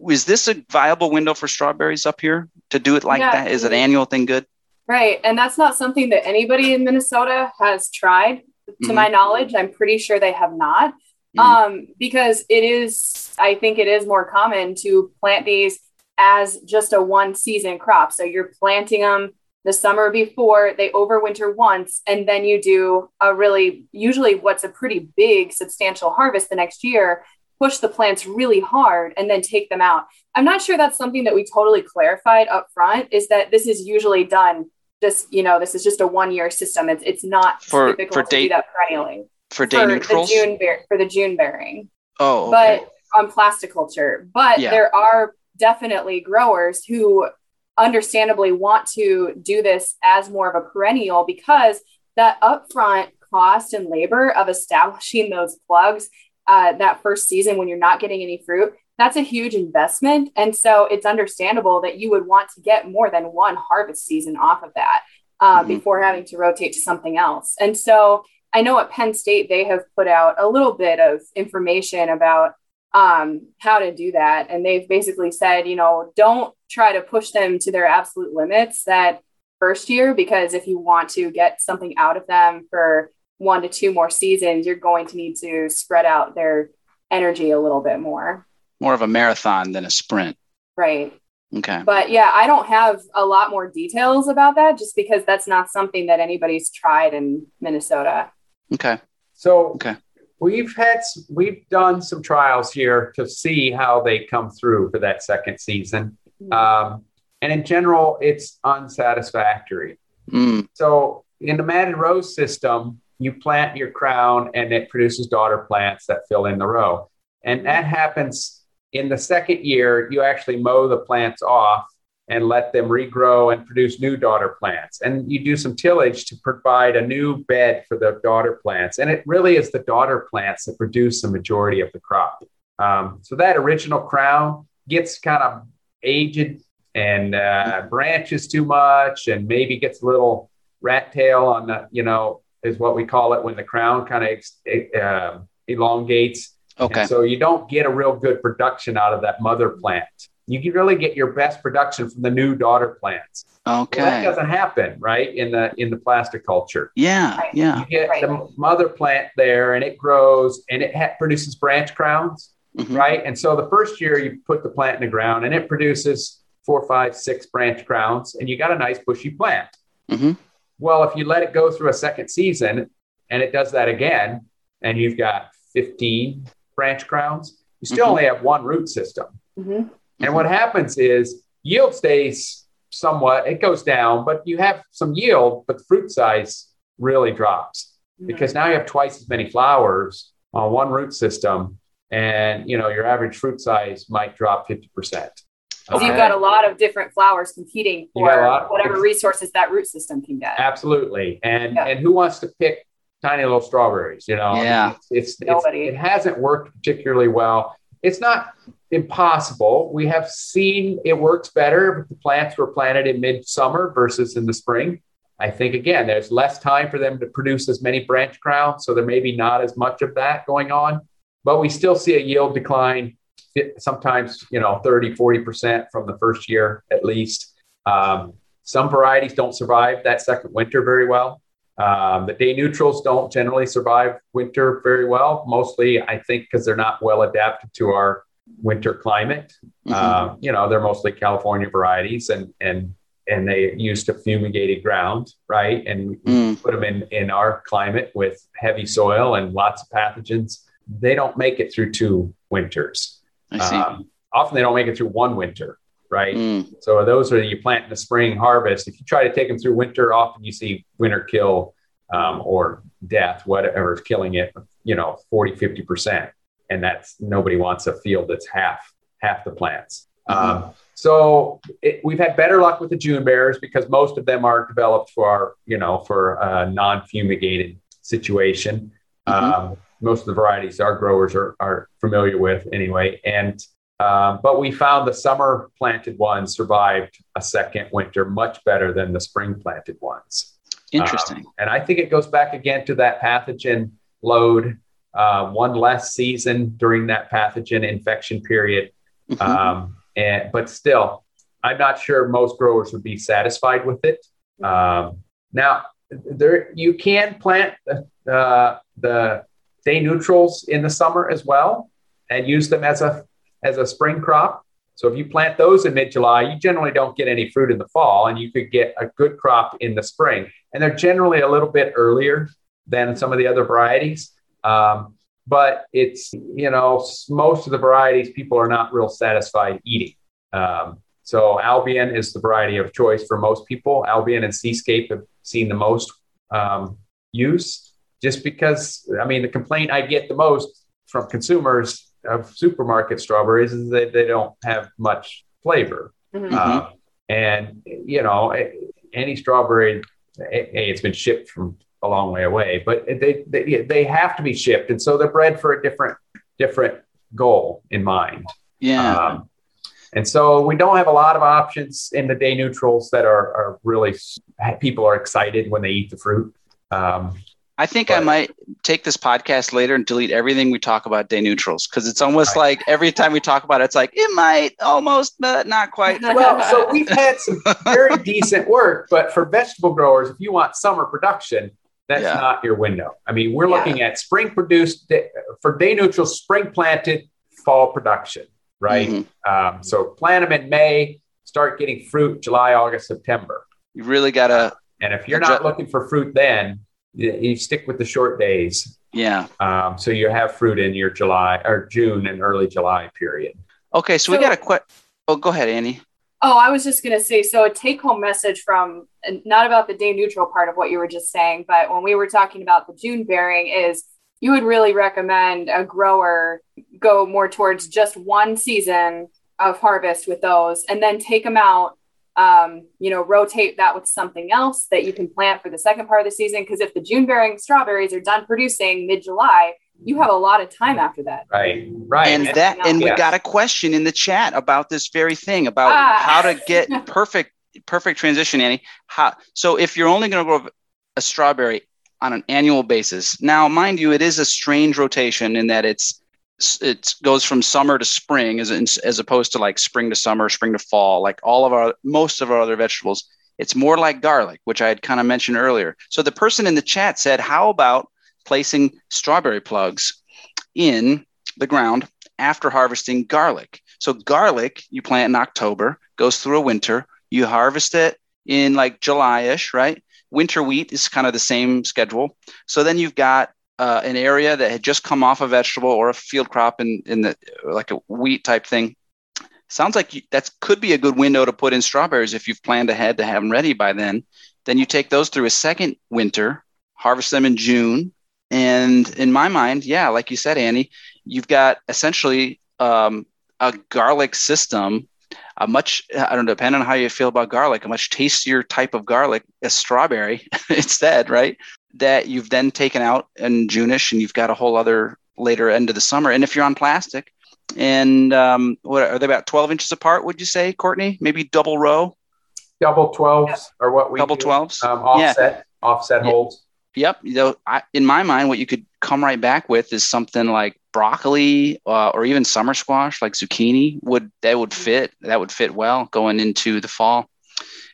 is this a viable window for strawberries up here to do it like yeah, that? Is an annual thing good? Right. And that's not something that anybody in Minnesota has tried. To mm-hmm. my knowledge, I'm pretty sure they have not. Mm-hmm. Um, because it is, I think it is more common to plant these as just a one season crop. So you're planting them the summer before, they overwinter once, and then you do a really, usually what's a pretty big, substantial harvest the next year, push the plants really hard, and then take them out. I'm not sure that's something that we totally clarified up front, is that this is usually done just, you know, this is just a one year system. It's, it's not for, typical for do that perennially. For day for neutrals? The June bear, for the June bearing. Oh, okay. But on plasticulture. But yeah. there are definitely growers who understandably want to do this as more of a perennial because that upfront cost and labor of establishing those plugs uh, that first season when you're not getting any fruit that's a huge investment and so it's understandable that you would want to get more than one harvest season off of that uh, mm-hmm. before having to rotate to something else and so i know at penn state they have put out a little bit of information about um, how to do that. And they've basically said, you know, don't try to push them to their absolute limits that first year, because if you want to get something out of them for one to two more seasons, you're going to need to spread out their energy a little bit more. More of a marathon than a sprint. Right. Okay. But yeah, I don't have a lot more details about that just because that's not something that anybody's tried in Minnesota. Okay. So, okay we've had we've done some trials here to see how they come through for that second season mm. um, and in general it's unsatisfactory mm. so in the matted row system you plant your crown and it produces daughter plants that fill in the row and that happens in the second year you actually mow the plants off and let them regrow and produce new daughter plants. And you do some tillage to provide a new bed for the daughter plants. And it really is the daughter plants that produce the majority of the crop. Um, so that original crown gets kind of aged and uh, branches too much and maybe gets a little rat tail on the, you know, is what we call it when the crown kind of uh, elongates. Okay. And so you don't get a real good production out of that mother plant you can really get your best production from the new daughter plants. Okay. Well, that doesn't happen, right? In the in the plasticulture. Yeah, right. yeah. You get right. the mother plant there, and it grows, and it ha- produces branch crowns, mm-hmm. right? And so the first year you put the plant in the ground, and it produces four, five, six branch crowns, and you got a nice bushy plant. Mm-hmm. Well, if you let it go through a second season, and it does that again, and you've got fifteen branch crowns, you still mm-hmm. only have one root system. And what happens is yield stays somewhat, it goes down, but you have some yield, but the fruit size really drops because now you have twice as many flowers on one root system and you know your average fruit size might drop 50%. Okay. You've got a lot of different flowers competing for whatever resources that root system can get. Absolutely. And yeah. and who wants to pick tiny little strawberries? You know, yeah. it's, it's, it's it hasn't worked particularly well. It's not impossible. We have seen it works better if the plants were planted in midsummer versus in the spring. I think again, there's less time for them to produce as many branch crowns, so there may be not as much of that going on. But we still see a yield decline, sometimes you know 30, 40 percent from the first year at least. Um, some varieties don't survive that second winter very well. Um, the day neutrals don't generally survive winter very well, mostly I think because they're not well adapted to our winter climate. Mm-hmm. Uh, you know, they're mostly California varieties and, and, and they used to fumigated ground, right? And mm. put them in, in our climate with heavy soil and lots of pathogens. They don't make it through two winters. Um, often they don't make it through one winter, right? Mm. So those are you plant in the spring harvest. If you try to take them through winter, often you see winter kill um, or death, whatever is killing it, you know, 40, 50% and that's nobody wants a field that's half half the plants. Mm-hmm. Um, so it, we've had better luck with the June bears because most of them are developed for our, you know, for a non-fumigated situation. Mm-hmm. Um, most of the varieties our growers are, are familiar with anyway. And um, but we found the summer planted ones survived a second winter much better than the spring planted ones. Interesting. Um, and I think it goes back again to that pathogen load uh, one less season during that pathogen infection period. Mm-hmm. Um, and but still, I'm not sure most growers would be satisfied with it. Um, now, there you can plant uh, the day neutrals in the summer as well, and use them as a as a spring crop. So if you plant those in mid-July, you generally don't get any fruit in the fall, and you could get a good crop in the spring. And they're generally a little bit earlier than some of the other varieties. Um, but it's you know most of the varieties people are not real satisfied eating. Um, so Albion is the variety of choice for most people. Albion and Seascape have seen the most um, use, just because I mean the complaint I get the most from consumers of supermarket strawberries is that they don't have much flavor. Mm-hmm. Uh, and you know, any strawberry, hey, it's been shipped from a long way away, but they, they they have to be shipped, and so they're bred for a different different goal in mind. Yeah. Um, and so we don't have a lot of options in the day neutrals that are, are really people are excited when they eat the fruit. Um, I think but, I might take this podcast later and delete everything we talk about day neutrals because it's almost right. like every time we talk about it, it's like it might almost, but not quite. Well, so we've had some very decent work, but for vegetable growers, if you want summer production, that's yeah. not your window. I mean, we're yeah. looking at spring produced for day neutral, spring planted, fall production, right? Mm-hmm. Um, so plant them in May, start getting fruit July, August, September. You really got to. And if you're not looking for fruit then, you, you stick with the short days. Yeah. Um, so you have fruit in your July or June and early July period. Okay, so, so we got a question. Oh, go ahead, Annie. Oh, I was just going to say so a take home message from not about the day neutral part of what you were just saying, but when we were talking about the June bearing, is you would really recommend a grower go more towards just one season of harvest with those and then take them out um, you know, rotate that with something else that you can plant for the second part of the season. Because if the June bearing strawberries are done producing mid July, you have a lot of time after that. Right, right. And that, and we got a question in the chat about this very thing about ah. how to get perfect, perfect transition, Annie. How so? If you're only going to grow a strawberry on an annual basis, now mind you, it is a strange rotation in that it's it goes from summer to spring as as opposed to like spring to summer, spring to fall. Like all of our most of our other vegetables, it's more like garlic, which I had kind of mentioned earlier. So the person in the chat said, "How about placing strawberry plugs in the ground after harvesting garlic?" So garlic you plant in October, goes through a winter, you harvest it in like July-ish, right? Winter wheat is kind of the same schedule. So then you've got uh, an area that had just come off a vegetable or a field crop in, in the like a wheat type thing. Sounds like that could be a good window to put in strawberries if you've planned ahead to have them ready by then. Then you take those through a second winter harvest them in june. And in my mind yeah like you said annie you've got essentially um, a garlic system a much i don't know depending on how you feel about garlic a much tastier type of garlic a strawberry instead right that you've then taken out in Juneish and you've got a whole other later end of the summer. And if you're on plastic, and um, what are they about 12 inches apart? Would you say, Courtney? Maybe double row? Double 12s yeah. or what we double do. 12s? Um, offset, yeah. offset yeah. holds. Yep. You know, I, in my mind, what you could come right back with is something like broccoli uh, or even summer squash, like zucchini. Would that would fit? That would fit well going into the fall.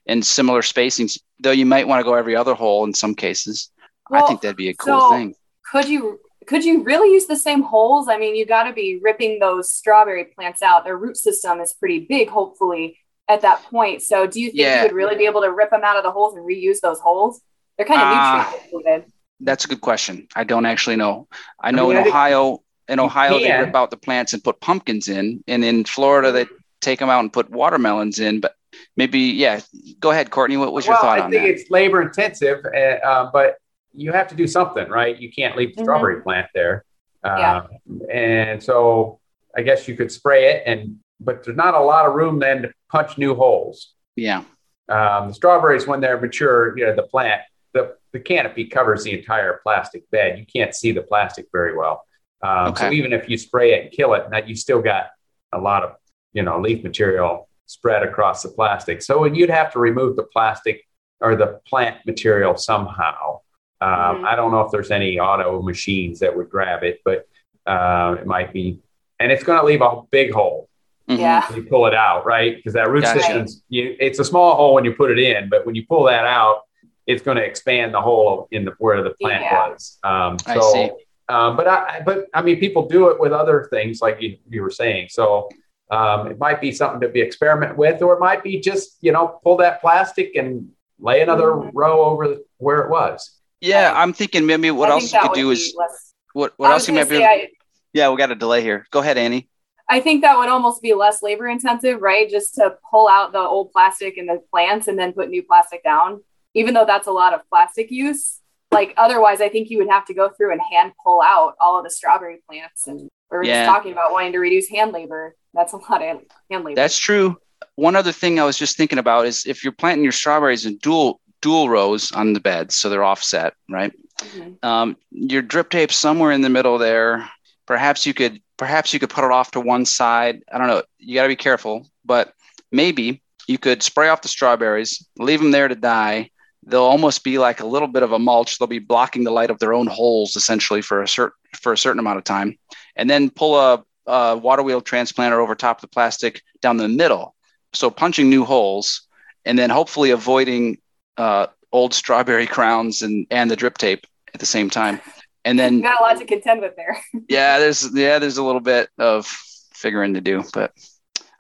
And similar spacings, though you might want to go every other hole in some cases. Well, I think that'd be a cool so thing. Could you could you really use the same holes? I mean, you got to be ripping those strawberry plants out. Their root system is pretty big, hopefully, at that point. So, do you think yeah. you would really be able to rip them out of the holes and reuse those holes? They're kind of uh, nutrient That's a good question. I don't actually know. I know I mean, in Ohio, in Ohio, they rip out the plants and put pumpkins in, and in Florida, they take them out and put watermelons in. But maybe, yeah. Go ahead, Courtney. What was your thought I on that? I think it's labor intensive, uh, uh, but you have to do something, right? You can't leave the mm-hmm. strawberry plant there. Yeah. Uh, and so I guess you could spray it, and but there's not a lot of room then to punch new holes. Yeah. Um, the strawberries, when they're mature, you know, the plant, the, the canopy covers the entire plastic bed. You can't see the plastic very well. Um, okay. So even if you spray it and kill it, that you still got a lot of, you know, leaf material spread across the plastic. So you'd have to remove the plastic or the plant material somehow. Um, mm-hmm. I don't know if there's any auto machines that would grab it, but uh, it might be. And it's going to leave a big hole. Mm-hmm. Yeah. You pull it out, right? Because that root gotcha. system's you, it's a small hole when you put it in, but when you pull that out, it's going to expand the hole in the where the plant yeah. was. Um, so, I see. Um, but I, but I mean, people do it with other things, like you, you were saying. So um, it might be something to be experiment with, or it might be just you know pull that plastic and lay another mm-hmm. row over where it was. Yeah, um, I'm thinking maybe what I else you could do is less, what what else you might be. I, yeah, we got a delay here. Go ahead, Annie. I think that would almost be less labor intensive, right? Just to pull out the old plastic and the plants and then put new plastic down. Even though that's a lot of plastic use, like otherwise, I think you would have to go through and hand pull out all of the strawberry plants. And we were yeah. just talking about wanting to reduce hand labor. That's a lot of hand labor. That's true. One other thing I was just thinking about is if you're planting your strawberries in dual dual rows on the beds, so they're offset, right? Mm-hmm. Um, your drip tape somewhere in the middle there. Perhaps you could perhaps you could put it off to one side. I don't know. You got to be careful, but maybe you could spray off the strawberries, leave them there to die. They'll almost be like a little bit of a mulch. They'll be blocking the light of their own holes essentially for a certain for a certain amount of time, and then pull a, a water wheel transplanter over top of the plastic down the middle. So punching new holes, and then hopefully avoiding uh, old strawberry crowns and and the drip tape at the same time. And then you got a lot to contend with there. yeah, there's yeah, there's a little bit of figuring to do, but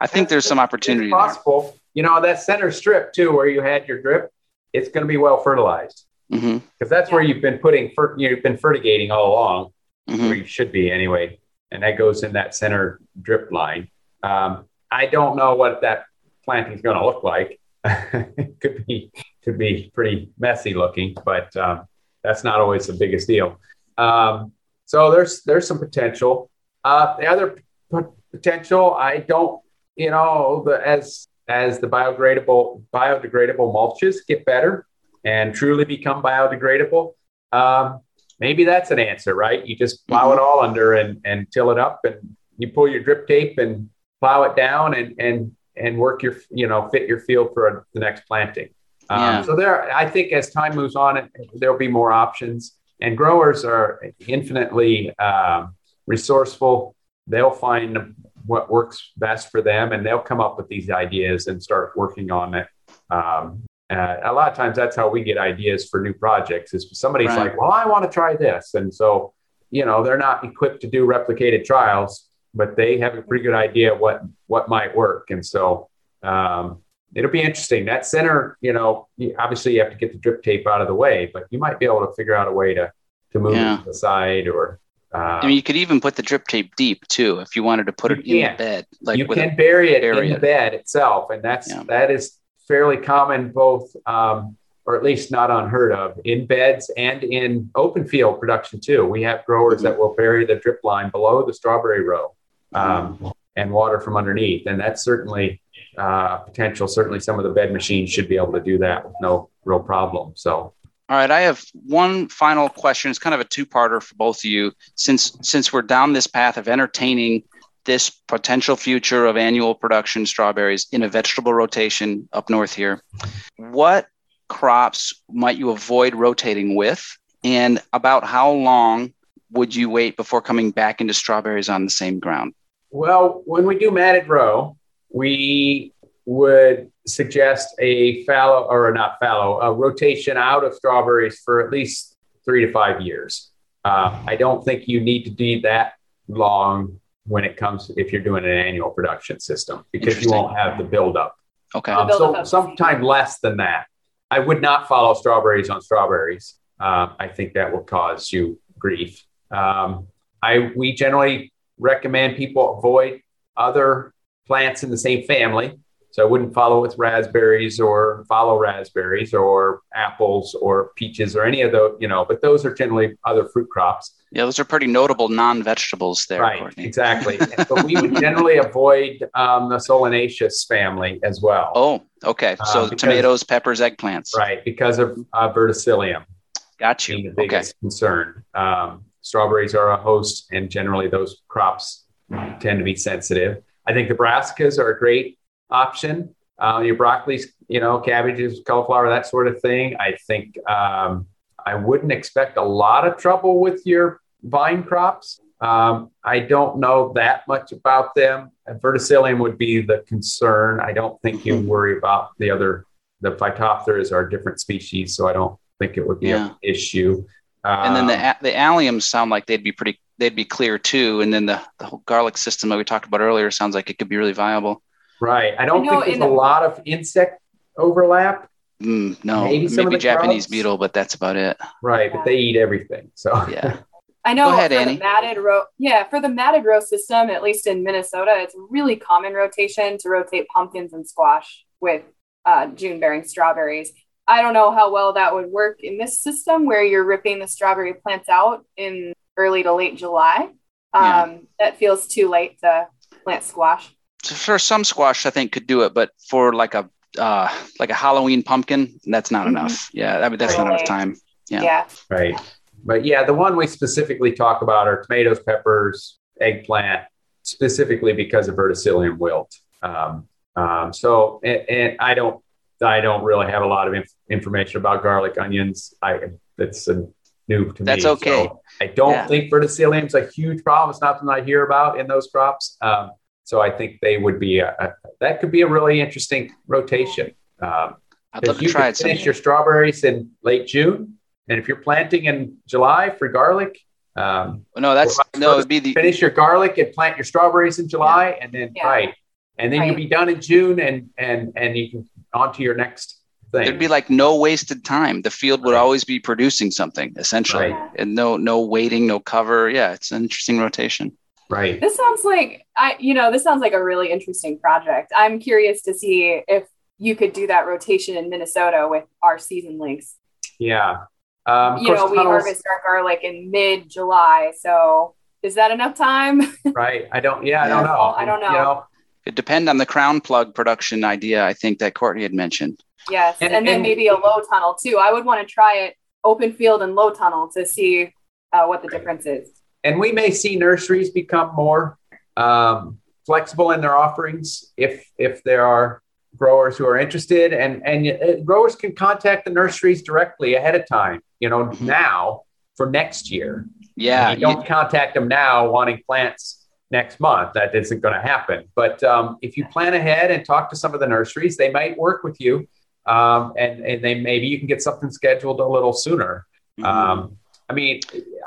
I think there's some opportunity. It's possible. There. You know, that center strip too, where you had your drip, it's going to be well fertilized because mm-hmm. that's yeah. where you've been putting fer- you've been fertigating all along, mm-hmm. where you should be anyway, and that goes in that center drip line. Um, I don't know what that planting is going to look like. It could be could be pretty messy looking, but um, that's not always the biggest deal. Um, so there's there's some potential. Uh, the other p- potential, I don't, you know, the, as as the biodegradable biodegradable mulches get better and truly become biodegradable, um, maybe that's an answer, right? You just plow mm-hmm. it all under and and till it up, and you pull your drip tape and plow it down and and and work your you know fit your field for the next planting. Um, yeah. So there, I think as time moves on, there'll be more options. And growers are infinitely um, resourceful. They'll find what works best for them, and they'll come up with these ideas and start working on it. Um, uh, a lot of times, that's how we get ideas for new projects. Is somebody's right. like, "Well, I want to try this," and so you know they're not equipped to do replicated trials, but they have a pretty good idea what what might work, and so um, it'll be interesting. That center, you know, obviously you have to get the drip tape out of the way, but you might be able to figure out a way to to move yeah. it to the side or. Uh, I mean, you could even put the drip tape deep too if you wanted to put it in the bed. Like you can bury it in the bed itself, and that's yeah. that is fairly common, both um, or at least not unheard of, in beds and in open field production too. We have growers mm-hmm. that will bury the drip line below the strawberry row um, and water from underneath, and that's certainly uh, potential. Certainly, some of the bed machines should be able to do that with no real problem. So, all right, I have one final question. It's kind of a two-parter for both of you. Since since we're down this path of entertaining this potential future of annual production strawberries in a vegetable rotation up north here, what crops might you avoid rotating with, and about how long would you wait before coming back into strawberries on the same ground? Well, when we do matted row, we would suggest a fallow or not fallow, a rotation out of strawberries for at least three to five years. Uh, I don't think you need to do that long when it comes if you're doing an annual production system because you won't have the buildup. Okay. Um, so sometime less than that. I would not follow strawberries on strawberries. Uh, I think that will cause you grief. Um, I we generally recommend people avoid other plants in the same family. So I wouldn't follow with raspberries or follow raspberries or apples or peaches or any of those, you know, but those are generally other fruit crops. Yeah, those are pretty notable non-vegetables there. Right, Courtney. exactly. but we would generally avoid um, the solanaceous family as well. Oh, okay. So um, because, tomatoes, peppers, eggplants. Right, because of uh, verticillium. Got you. the biggest okay. concern. Um, strawberries are a host, and generally those crops tend to be sensitive. I think the brassicas are a great option. Uh, your broccolis, you know, cabbages, cauliflower, that sort of thing. I think um, I wouldn't expect a lot of trouble with your vine crops. Um, I don't know that much about them. Verticillium would be the concern. I don't think you worry about the other. The phytophthora are different species, so I don't think it would be Yeah. an issue. And then the Um, the alliums sound like they'd be pretty they'd be clear too. And then the, the whole garlic system that we talked about earlier sounds like it could be really viable. right. I don't I know think there's in a the- lot of insect overlap. Mm, no, Maybe maybe, some the Japanese grubs. beetle, but that's about it. Right, but they eat everything. So Yeah. I know ahead, for Annie. the matted row, yeah, for the matted row system, at least in Minnesota, it's really common rotation to rotate pumpkins and squash with uh, June bearing strawberries. I don't know how well that would work in this system where you're ripping the strawberry plants out in early to late July. Yeah. Um, That feels too late to plant squash. So for some squash, I think could do it, but for like a uh, like a Halloween pumpkin, that's not Mhm. enough. Yeah, I mean that's not enough time. Yeah. Yeah. Right. But yeah, the one we specifically talk about are tomatoes, peppers, eggplant, specifically because of verticillium wilt. Um, um, so, and, and I don't, I don't really have a lot of inf- information about garlic, onions. I that's a new to me. That's okay. So I don't Yeah. think verticillium's a huge problem. It's not something I hear about in those crops. Um, so I think they would be a, a, that could be a really interesting rotation. Um, I'd love if to you try could it. finish Someday. your strawberries in late June, and if you're planting in July for garlic, um, No, that's Well, no. It'd be the finish your garlic and plant your strawberries in July, and then Yeah. right, and then you'll be done in June, and and and you can on to your next thing. there'd be like no wasted time. The field would Right. always be producing something essentially, Right. and no no waiting, no cover. Yeah, it's an interesting rotation. right. This sounds like I, you know, this sounds like a really interesting project. I'm curious to see if you could do that rotation in Minnesota with our season links. Yeah. Um, you course, know, we tunnels- harvest our garlic in mid July. So is that enough time? right. I don't. Yeah, I don't know. I don't know. You know, It depend on the crown plug production idea. I think that Courtney had mentioned. yes. And- And, then and- maybe a low tunnel too. I would want to try it open field and low tunnel to see uh, what the difference is. and we may see nurseries become more um, flexible in their offerings if if there are growers who are interested and and uh, growers can contact the nurseries directly ahead of time you know Mhm. now for next year Yeah, you don't contact them now wanting plants next month that isn't going to happen but um, if you plan ahead and talk to some of the nurseries they might work with you um, and and they maybe you can get something scheduled a little sooner Mhm. um, I mean,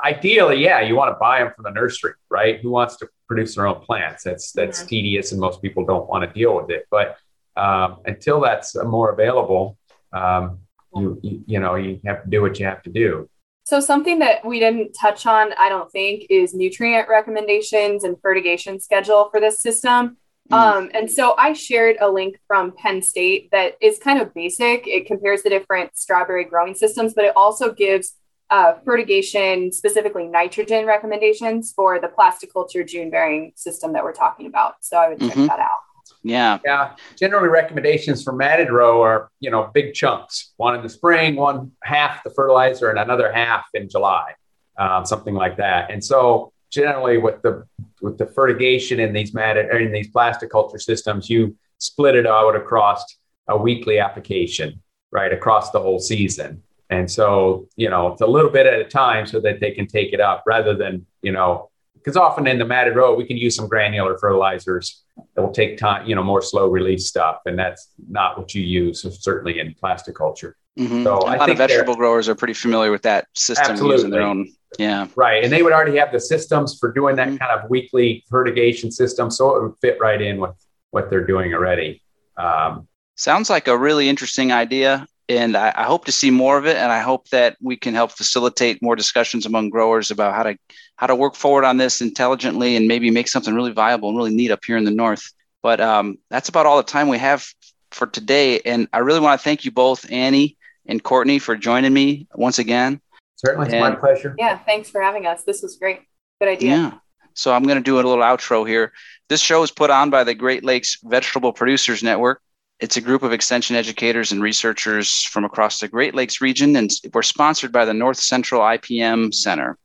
ideally, yeah, you want to buy them from the nursery, right? Who wants to produce their own plants? That's that's Mhm. tedious, and most people don't want to deal with it. But um, until that's more available, um, you, you you know you have to do what you have to do. So something that we didn't touch on, I don't think, is nutrient recommendations and fertigation schedule for this system. Mm. Um, and so I shared a link from Penn State that is kind of basic. It compares the different strawberry growing systems, but it also gives uh, fertigation, specifically nitrogen recommendations for the plasticulture June bearing system that we're talking about. So I would check Mhm. that out. Yeah, Yeah, generally recommendations for matted row are you know big chunks. One in the spring, one half the fertilizer, and another half in July, um, something like that. And so generally with the with the fertigation in these matted or in these plasticulture systems, you split it out across a weekly application, right across the whole season. And so you know it's a little bit at a time so that they can take it up rather than you know because often in the matted row we can use some granular fertilizers that will take time, you know, more slow release stuff. And that's not what you use, certainly in plastic culture. Mhm. So a I lot of think they're- vegetable growers are pretty familiar with that system using their Absolutely. own. Yeah, Right. And they would already have the systems for doing that Mhm. kind of weekly fertigation system. So it would fit right in with what they're doing already. Um, sounds like a really interesting idea. And I, I hope to see more of it. And I hope that we can help facilitate more discussions among growers about how to how to work forward on this intelligently and maybe make something really viable and really neat up here in the north. But um, that's about all the time we have for today. And I really want to thank you both, Annie and Courtney, for joining me once again. certainly, it's my pleasure. Yeah, thanks for having us. This was great. Good idea. Yeah. So I'm going to do a little outro here. This show is put on by the Great Lakes Vegetable Producers Network. It's a group of extension educators and researchers from across the Great Lakes region, and we're sponsored by the North Central IPM Center,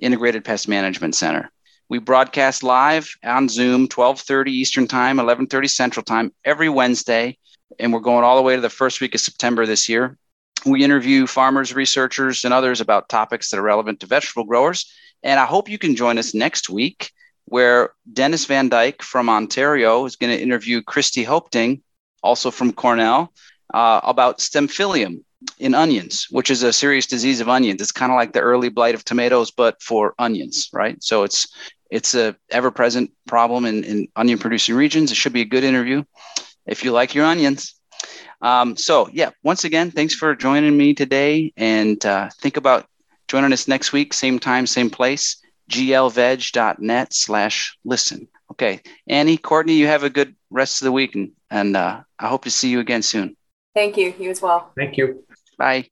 Integrated Pest Management Center. We broadcast live on Zoom, 12:30 Eastern Time, 11:30 Central Time, every Wednesday, and we're going all the way to the first week of September this year. We interview farmers, researchers, and others about topics that are relevant to vegetable growers. And I hope you can join us next week, where Dennis Van Dyk from Ontario is going to interview Christy Hoepting, also from Cornell, uh, about Stemphylium in onions, which is a serious disease of onions. It's kind of like the early blight of tomatoes, but for onions, right? So it's it's a ever-present problem in, in onion-producing regions. It should be a good interview if you like your onions. Um, so yeah, once again, thanks for joining me today, and uh, think about joining us next week, same time, same place. glveg.net slash listen. Okay, Annie, Courtney, you have a good rest of the week, and, and uh, I hope to see you again soon. Thank you. You as well. Thank you. Bye.